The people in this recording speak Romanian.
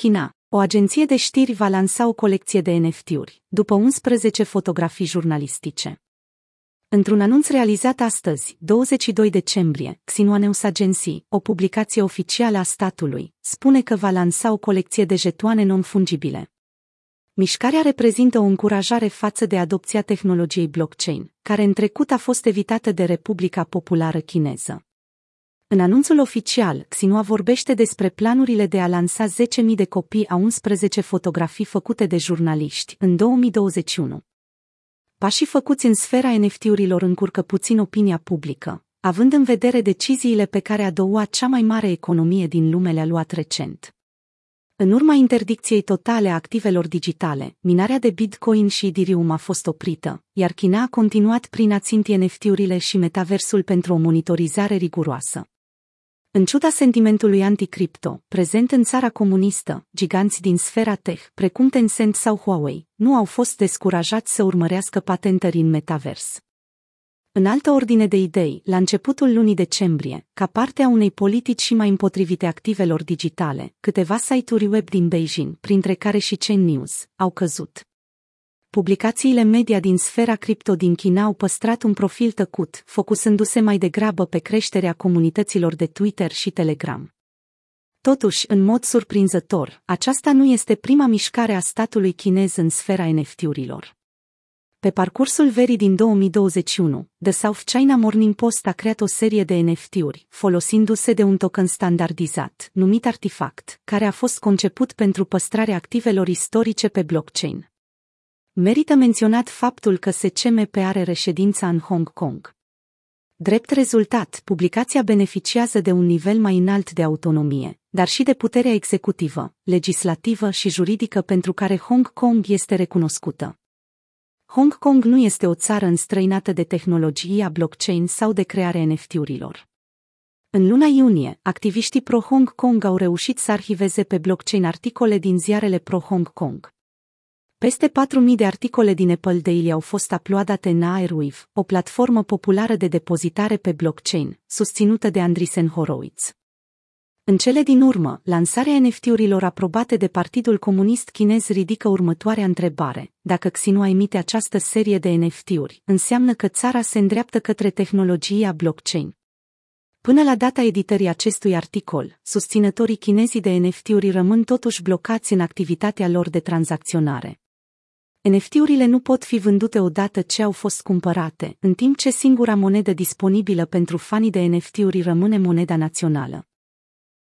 China. O agenție de știri va lansa o colecție de NFT-uri, după 11 fotografii jurnalistice. Într-un anunț realizat astăzi, 22 decembrie, Xinhua News Agency, o publicație oficială a statului, spune că va lansa o colecție de jetoane non-fungibile. Mișcarea reprezintă o încurajare față de adopția tehnologiei blockchain, care în trecut a fost evitată de Republica Populară Chineză. În anunțul oficial, Xinhua vorbește despre planurile de a lansa 10.000 de copii a 11 fotografii făcute de jurnaliști în 2021. Pașii făcuți în sfera NFT-urilor încurcă puțin opinia publică, având în vedere deciziile pe care a doua cea mai mare economie din lume le-a luat recent. În urma interdicției totale a activelor digitale, minarea de Bitcoin și Ethereum a fost oprită, iar China a continuat prin a ținti NFT-urile și metaversul pentru o monitorizare riguroasă. În ciuda sentimentului anticripto, prezent în țara comunistă, giganți din sfera tech, precum Tencent sau Huawei, nu au fost descurajați să urmărească patentări în metavers. În altă ordine de idei, la începutul lunii decembrie, ca parte a unei politici și mai împotrivite activelor digitale, câteva site-uri web din Beijing, printre care și Chain News, au căzut. Publicațiile media din sfera cripto din China au păstrat un profil tăcut, focusându-se mai degrabă pe creșterea comunităților de Twitter și Telegram. Totuși, în mod surprinzător, aceasta nu este prima mișcare a statului chinez în sfera NFT-urilor. Pe parcursul verii din 2021, The South China Morning Post a creat o serie de NFT-uri, folosindu-se de un token standardizat, numit Artifact, care a fost conceput pentru păstrarea activelor istorice pe blockchain. Merită menționat faptul că SCMP are reședința în Hong Kong. Drept rezultat, publicația beneficiază de un nivel mai înalt de autonomie, dar și de puterea executivă, legislativă și juridică pentru care Hong Kong este recunoscută. Hong Kong nu este o țară înstrăinată de tehnologia blockchain sau de crearea NFT-urilor. În luna iunie, activiștii pro-Hong Kong au reușit să arhiveze pe blockchain articole din ziarele pro-Hong Kong. Peste 4.000 de articole din Apple Daily au fost uploadate în Airwave, o platformă populară de depozitare pe blockchain, susținută de Andreessen Horowitz. În cele din urmă, lansarea NFT-urilor aprobate de Partidul Comunist Chinez ridică următoarea întrebare. Dacă Xinhua emite această serie de NFT-uri, înseamnă că țara se îndreaptă către tehnologia blockchain. Până la data editării acestui articol, susținătorii chinezii de NFT-uri rămân totuși blocați în activitatea lor de tranzacționare. NFT-urile nu pot fi vândute odată ce au fost cumpărate, în timp ce singura monedă disponibilă pentru fanii de NFT-uri rămâne moneda națională.